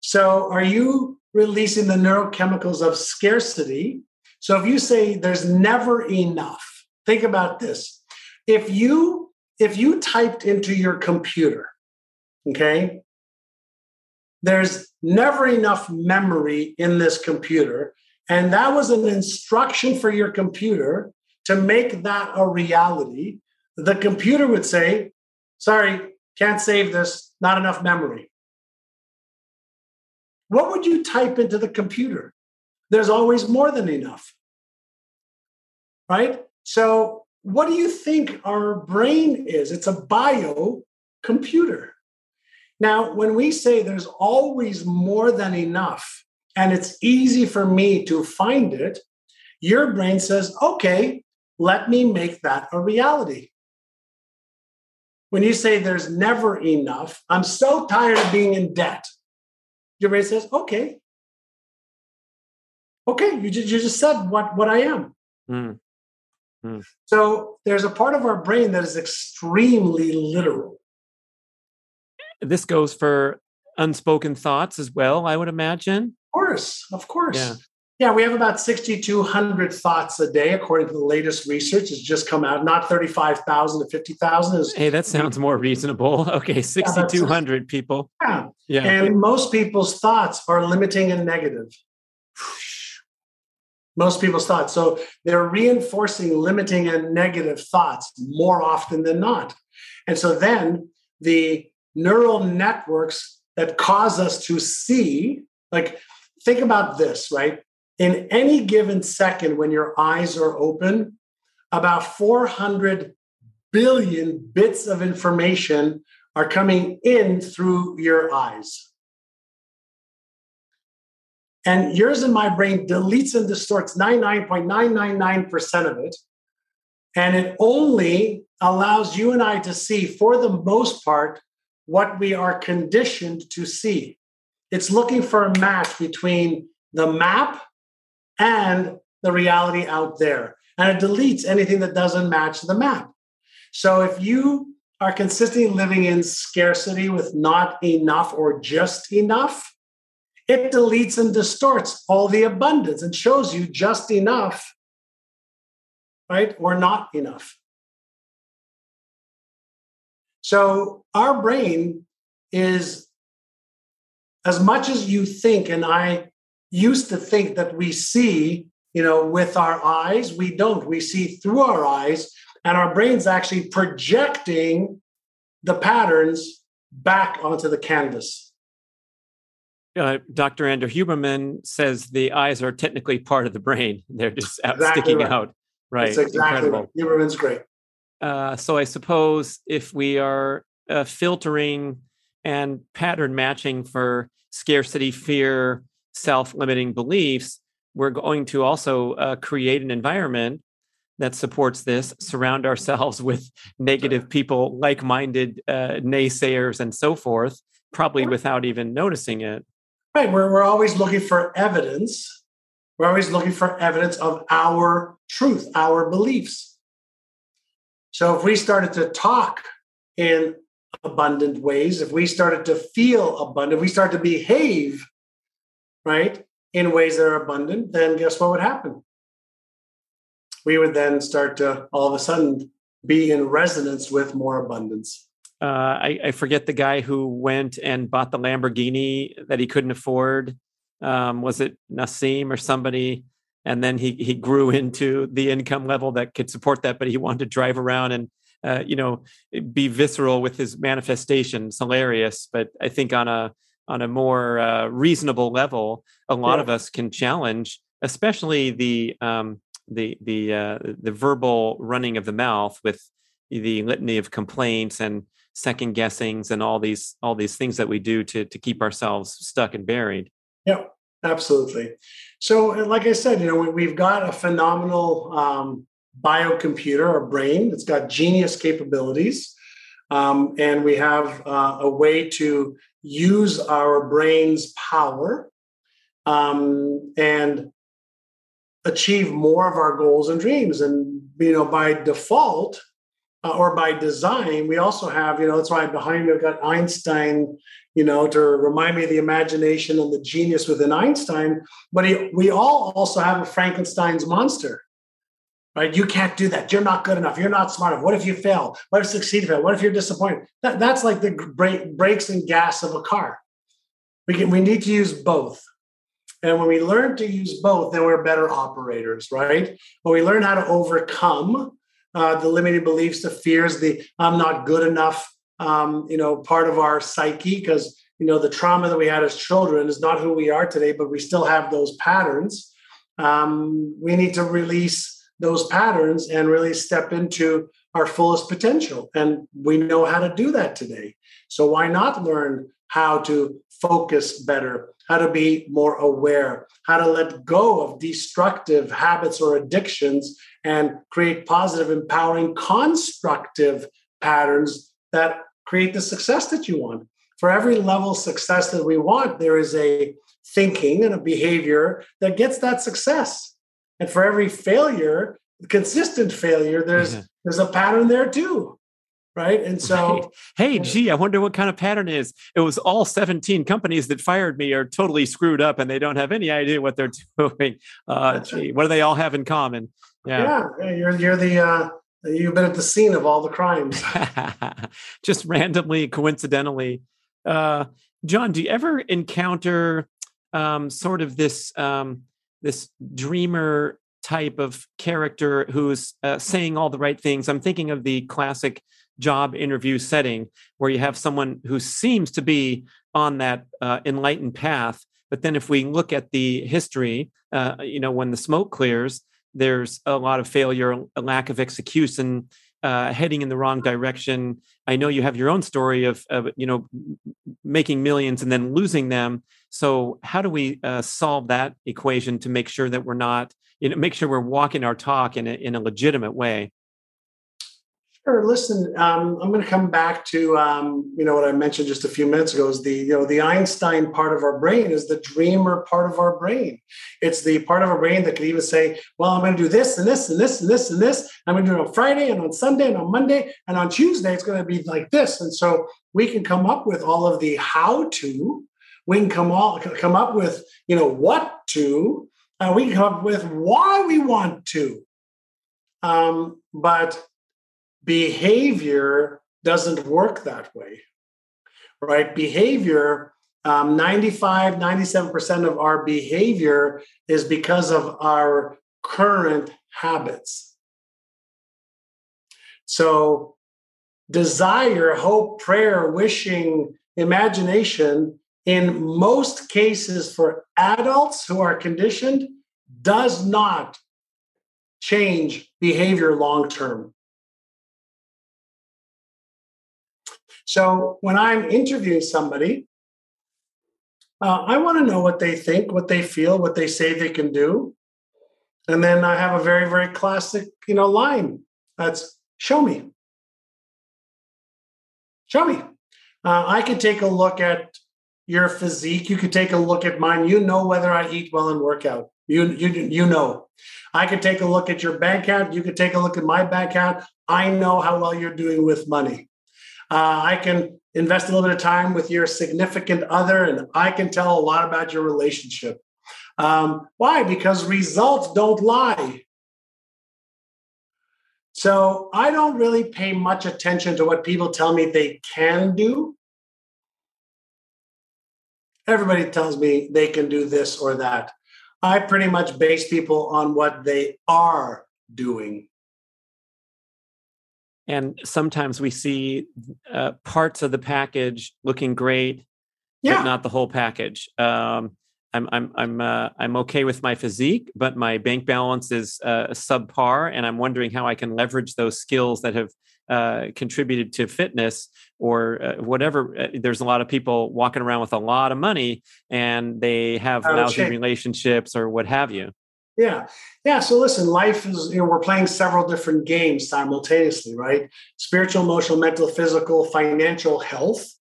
So, are you releasing the neurochemicals of scarcity? So, if you say there's never enough, think about this. If you if you typed into your computer, okay, there's never enough memory in this computer, and that was an instruction for your computer to make that a reality, the computer would say, sorry, can't save this, not enough memory. What would you type into the computer? There's always more than enough. Right? So, what do you think our brain is? It's a bio computer. Now, when we say there's always more than enough and it's easy for me to find it, your brain says, okay, let me make that a reality. When you say there's never enough, I'm so tired of being in debt. Your brain says, okay. Okay, you just, you just said what, what I am. Mm. Mm. So there's a part of our brain that is extremely literal. This goes for unspoken thoughts as well, I would imagine. Of course, of course. Yeah. Yeah, we have about 6,200 thoughts a day, according to the latest research. It's just come out, not 35,000 to 50,000. Hey, that sounds more reasonable. Okay, 6,200 yeah, people. Yeah. yeah. And most people's thoughts are limiting and negative. Most people's thoughts. So they're reinforcing limiting and negative thoughts more often than not. And so then the neural networks that cause us to see, like, think about this, right? in any given second when your eyes are open, about 400 billion bits of information are coming in through your eyes. And yours in my brain deletes and distorts 99.999% of it. And it only allows you and I to see, for the most part, what we are conditioned to see. It's looking for a match between the map and the reality out there. And it deletes anything that doesn't match the map. So if you are consistently living in scarcity with not enough or just enough, it deletes and distorts all the abundance and shows you just enough, right? Or not enough. So our brain is as much as you think, and I used to think that we see, you know, with our eyes. We don't. We see through our eyes, and our brain's actually projecting the patterns back onto the canvas. Uh, Dr. Andrew Huberman says the eyes are technically part of the brain. They're just out, exactly sticking right. out. Right. That's exactly Incredible. right. Huberman's great. Uh, so I suppose if we are uh, filtering and pattern matching for scarcity, fear, self limiting beliefs, we're going to also uh, create an environment that supports this, surround ourselves with negative people, like minded uh, naysayers, and so forth, probably without even noticing it. Right. We're, we're always looking for evidence. We're always looking for evidence of our truth, our beliefs. So if we started to talk in abundant ways, if we started to feel abundant, we start to behave, right, in ways that are abundant, then guess what would happen? We would then start to all of a sudden be in resonance with more abundance. Uh, I, I, forget the guy who went and bought the Lamborghini that he couldn't afford. Um, was it Nassim or somebody? And then he he grew into the income level that could support that, but he wanted to drive around and uh, you know be visceral with his manifestations. Hilarious, but I think on a on a more uh, reasonable level, a lot yeah. of us can challenge, especially the um, the the uh, the verbal running of the mouth with the litany of complaints and second guessings and all these all these things that we do to to keep ourselves stuck and buried. Yeah, absolutely. So, like I said, you know, we've got a phenomenal um, biocomputer, our brain. It's got genius capabilities. Um, and we have uh, a way to use our brain's power um, and achieve more of our goals and dreams. And you know, by default uh, or by design, we also have you know that's why behind me I've got Einstein. You know, to remind me of the imagination and the genius within Einstein. But he, we all also have a Frankenstein's monster right? You can't do that. You're not good enough. You're not smart enough. What if you fail? What if you succeed? Fail? What if you're disappointed? That, that's like the brake, brakes and gas of a car. We can, we need to use both. And when we learn to use both, then we're better operators, right? When we learn how to overcome uh, the limiting beliefs, the fears, the I'm not good enough, um, you know, part of our psyche, because you know the trauma that we had as children is not who we are today, but we still have those patterns. Um, we need to release those patterns and really step into our fullest potential. And we know how to do that today. So why not learn how to focus better, how to be more aware, how to let go of destructive habits or addictions and create positive, empowering, constructive patterns that create the success that you want. For every level of success that we want, there is a thinking and a behavior that gets that success. And for every failure, consistent failure, there's yeah. there's a pattern there too. Right. And so right. hey, gee, I wonder what kind of pattern is. It was all 17 companies that fired me are totally screwed up and they don't have any idea what they're doing. Uh gee, what do they all have in common? Yeah. Yeah. You're you're the uh you've been at the scene of all the crimes. Just randomly, coincidentally. Uh John, do you ever encounter um, sort of this um, this dreamer type of character who's uh, saying all the right things. I'm thinking of the classic job interview setting where you have someone who seems to be on that uh, enlightened path. But then if we look at the history, uh, you know, when the smoke clears, there's a lot of failure, a lack of execution, uh, heading in the wrong direction. I know you have your own story of, of you know making millions and then losing them. So how do we uh, solve that equation to make sure that we're not you know make sure we're walking our talk in a, in a legitimate way? Sure. Listen, um, I'm going to come back to um, you know what I mentioned just a few minutes ago. Is the you know the Einstein part of our brain is the dreamer part of our brain. It's the part of our brain that can even say, "Well, I'm going to do this and this and this and this and this. I'm going to do it on Friday and on Sunday and on Monday and on Tuesday. It's going to be like this." And so we can come up with all of the how to. We can come all come up with you know what to. Uh, we can come up with why we want to. Um, but behavior doesn't work that way, right? Behavior, um, 95, 97% of our behavior is because of our current habits. So, desire, hope, prayer, wishing, imagination, in most cases for adults who are conditioned, does not change behavior long term. So when I'm interviewing somebody, uh, I want to know what they think, what they feel, what they say they can do. And then I have a very, very classic, you know, line. That's show me. Show me. Uh, I could take a look at your physique. You could take a look at mine. You know whether I eat well and work out. You, you, you know. I could take a look at your bank account. You could take a look at my bank account. I know how well you're doing with money. Uh, I can invest a little bit of time with your significant other, and I can tell a lot about your relationship. Um, why? Because results don't lie. So I don't really pay much attention to what people tell me they can do. Everybody tells me they can do this or that. I pretty much base people on what they are doing. And sometimes we see uh, parts of the package looking great, yeah. but not the whole package. Um, I'm I'm I'm uh, I'm okay with my physique, but my bank balance is uh, subpar, and I'm wondering how I can leverage those skills that have uh, contributed to fitness or uh, whatever. Uh, there's a lot of people walking around with a lot of money, and they have lousy relationships or what have you. Yeah, yeah. So listen, life is you know we're playing several different games simultaneously, right? Spiritual, emotional, mental, physical, financial health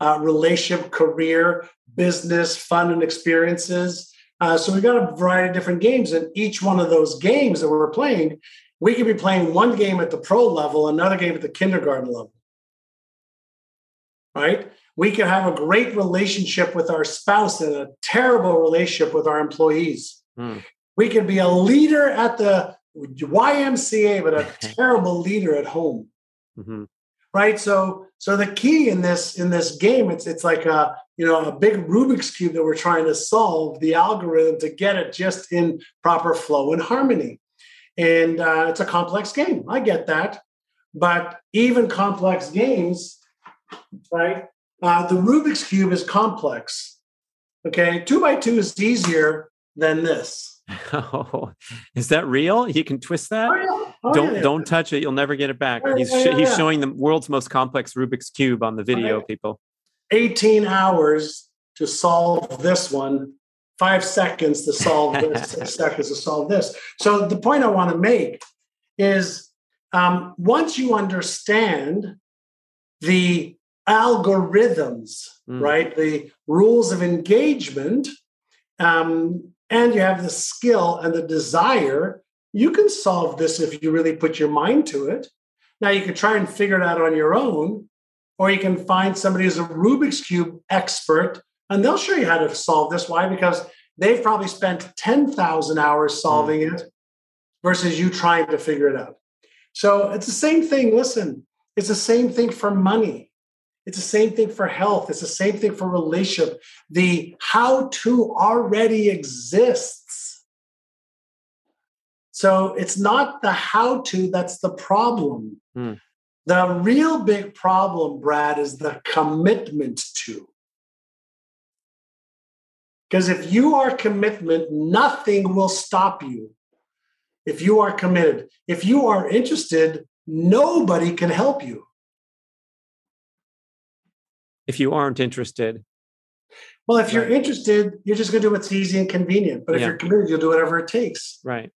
uh, relationship, career, business, fun, and experiences. Uh, so we've got a variety of different games, and each one of those games that we're playing, we could be playing one game at the pro level, another game at the kindergarten level. Right? We could have a great relationship with our spouse and a terrible relationship with our employees. Mm. We could be a leader at the YMCA, but a terrible leader at home. Mm-hmm. Right? So so the key in this in this game it's it's like a you know a big rubik's cube that we're trying to solve the algorithm to get it just in proper flow and harmony. And uh, it's a complex game. I get that. But even complex games right uh, the rubik's cube is complex. Okay? Two by two is easier than this Oh, is that real? He can twist that. Oh, yeah. oh, don't yeah. don't touch it. You'll never get it back. he's yeah, he's showing the world's most complex Rubik's cube on the video. People, eighteen hours to solve this one. Five seconds to solve this. six seconds to solve this. So the point I want to make is um, once you understand the algorithms, mm. right, the rules of engagement. Um, and you have the skill and the desire, you can solve this if you really put your mind to it. Now, you can try and figure it out on your own, or you can find somebody who's a Rubik's Cube expert and they'll show you how to solve this. Why? Because they've probably spent 10,000 hours hmm. solving it versus you trying to figure it out. So it's the same thing. Listen, it's the same thing for money. It's the same thing for health. It's the same thing for relationship. The how to already exists. So it's not the how to that's the problem. Hmm. The real big problem, Brad, is the commitment to. Because if you are commitment, nothing will stop you. If you are committed, if you are interested, nobody can help you if you aren't interested? Well, if you're right. interested, you're just going to do what's easy and convenient. But if yeah. you're committed, you'll do whatever it takes. Right.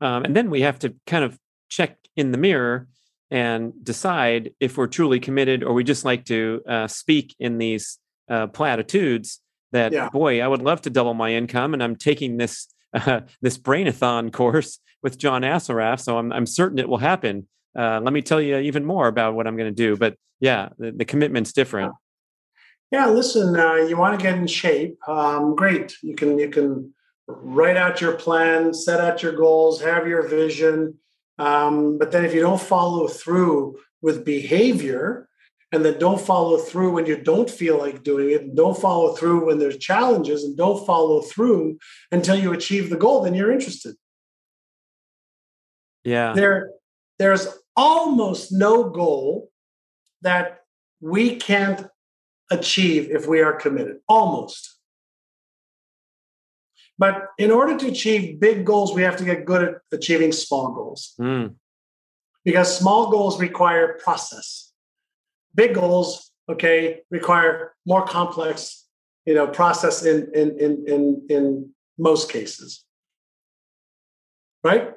Um, and then we have to kind of check in the mirror and decide if we're truly committed or we just like to uh, speak in these uh, platitudes that yeah. boy i would love to double my income and i'm taking this uh, this Brain-A-Thon course with john assaraf so i'm, I'm certain it will happen uh, let me tell you even more about what I'm going to do. But yeah, the, the commitment's different. Yeah, listen, uh, you want to get in shape. Um, great. You can you can write out your plan, set out your goals, have your vision. Um, but then if you don't follow through with behavior, and then don't follow through when you don't feel like doing it, and don't follow through when there's challenges, and don't follow through until you achieve the goal, then you're interested. Yeah. There, there's almost no goal that we can't achieve if we are committed. Almost. But in order to achieve big goals, we have to get good at achieving small goals. Mm. Because small goals require process. Big goals, okay, require more complex, you know, process in in in in, in most cases. Right?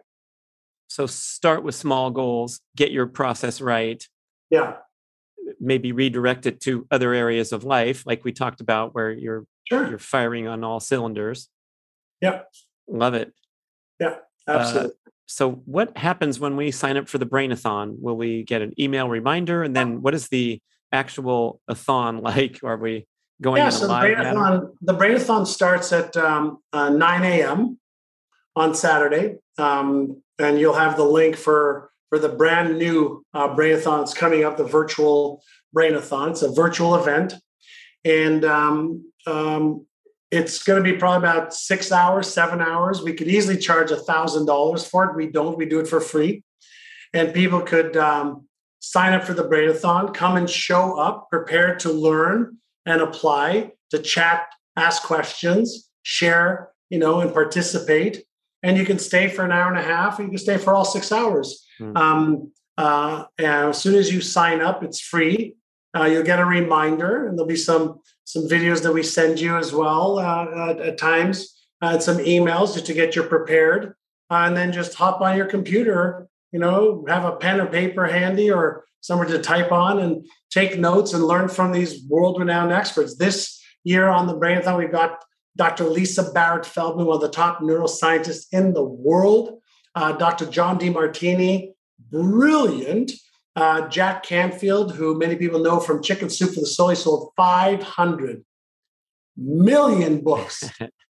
So start with small goals, get your process right. Yeah. Maybe redirect it to other areas of life, like we talked about, where you're sure. you're firing on all cylinders. Yep. Love it. Yeah, absolutely. Uh, so what happens when we sign up for the Brain-A-Thon? Will we get an email reminder? And then what is the actual a thon like? Are we going yeah, so the Brain-A-Thon, the Brain-A-Thon starts at um, uh, 9 a.m. on Saturday. Um, and you'll have the link for for the brand new uh, Brain-A-Thon. It's coming up, the virtual Brain-A-Thon. It's a virtual event. And um, um, it's going to be probably about six hours, seven hours. We could easily charge a thousand dollars for it. We don't. We do it for free, and people could um, sign up for the Brain-A-Thon, come and show up, prepared to learn and apply, to chat, ask questions, share, you know, and participate. And you can stay for an hour and a half. you can stay for all six hours. Mm-hmm. Um, uh, as soon as you sign up, it's free. Uh, you'll get a reminder, and there'll be some some videos that we send you as well uh, at, at, times, uh, and some emails just to get you prepared. Uh, and then just hop on your computer, you know, have a pen or paper handy or somewhere to type on and take notes and learn from these world-renowned experts. This year on the Brain-A-Thon, we've got Dr. Lisa Barrett Feldman, one of the top neuroscientists in the world. Uh, Dr. John Demartini, brilliant. Uh, Jack Canfield, who many people know from Chicken Soup for the Soul, he sold 500 million books.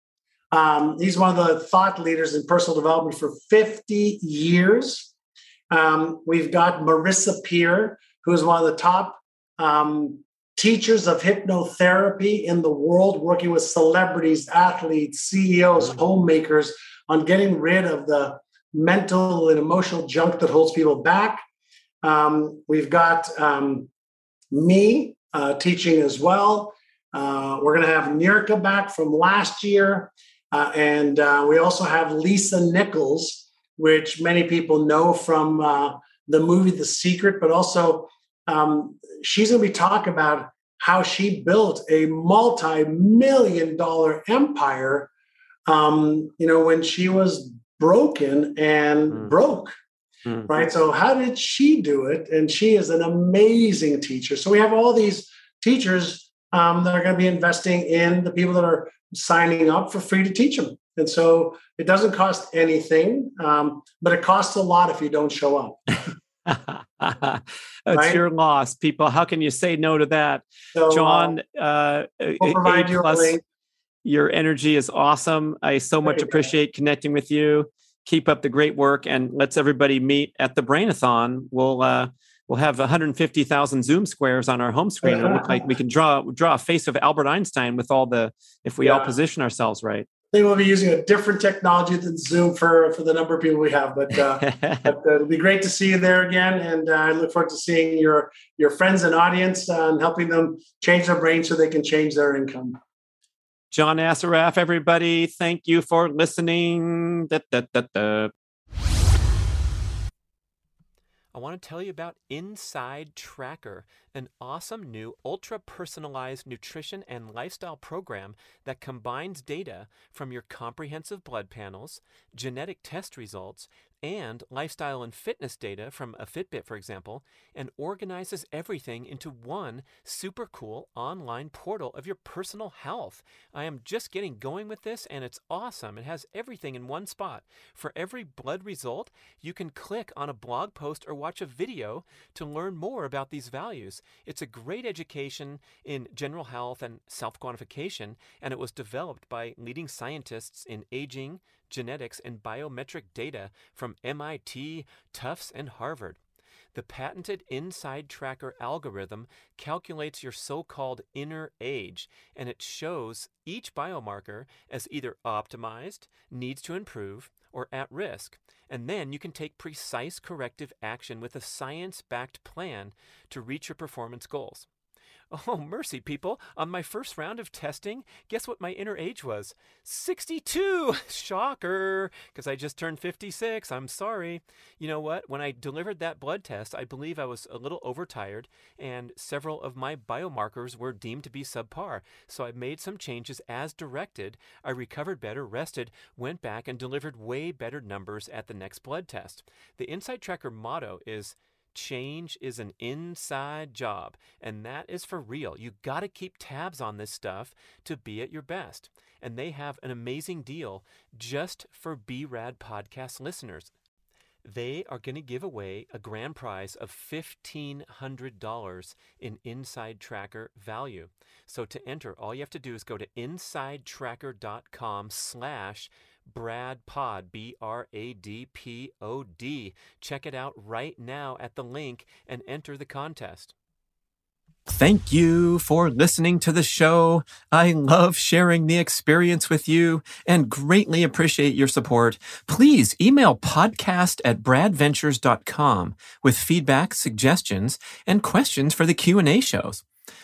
um, he's one of the thought leaders in personal development for 50 years. Um, we've got Marissa Peer, who is one of the top um, teachers of hypnotherapy in the world, working with celebrities, athletes, CEOs, homemakers on getting rid of the mental and emotional junk that holds people back. Um, we've got um, me uh, teaching as well. Uh, we're going to have Nirka back from last year. Uh, and uh, we also have Lisa Nichols, which many people know from uh, the movie The Secret, but also um, she's going to be talking about how she built a multi-million dollar empire um, you know when she was broken and mm. broke mm-hmm. right? So, how did she do it? And she is an amazing teacher. So, we have all these teachers um, that are going to be investing in the people that are signing up for free to teach them. And so, it doesn't cost anything, um, but it costs a lot if you don't show up. That's right? your loss, people. How can you say no to that, so, John? Uh, we'll provide a plus, your energy is awesome. I so much appreciate connecting with you keep up the great work and let's everybody meet at the Brain-A-Thon. We'll uh, we'll have 150,000 Zoom squares on our home screen. It'll look like we can draw draw a face of Albert Einstein with all the if we yeah. all position ourselves right. I think we'll be using a different technology than Zoom for for the number of people we have, but, uh, but uh, it'll be great to see you there again, and uh, I look forward to seeing your your friends and audience uh, and helping them change their brain so they can change their income. John Assaraf, everybody. Thank you for listening. Da, da, da, I want to tell you about Inside Tracker, an awesome new ultra personalized nutrition and lifestyle program that combines data from your comprehensive blood panels, genetic test results, and lifestyle and fitness data from a Fitbit, for example, and organizes everything into one super cool online portal of your personal health. I am just getting going with this, and it's awesome. It has everything in one spot. For every blood result, you can click on a blog post or watch a video to learn more about these values. It's a great education in general health and self quantification, and it was developed by leading scientists in aging genetics, and biometric data from MIT, Tufts, and Harvard. The patented Inside Tracker algorithm calculates your so called inner age, and it shows each biomarker as either optimized, needs to improve, or at risk. And then you can take precise corrective action with a science backed plan to reach your performance goals. Oh, mercy, people. On my first round of testing, guess what my inner age was? 62! Shocker! Because I just turned 56. I'm sorry. You know what? When I delivered that blood test, I believe I was a little overtired, and several of my biomarkers were deemed to be subpar. So I made some changes as directed. I recovered better, rested, went back, and delivered way better numbers at the next blood test. The Inside Tracker motto is Change is an inside job, and that is for real. You got to keep tabs on this stuff to be at your best. and they have an amazing deal just for B.Rad podcast listeners. They are going to give away a grand prize of $1,500 in Inside Tracker value. So to enter, all you have to do is go to insidetracker.com slash BradPod, B R A D P O D. Check it out right now at the link and enter the contest. Thank you for listening to the show. I love sharing the experience with you and greatly appreciate your support. Please email podcast at bradventures.com with feedback, suggestions, and questions for the Q&A shows.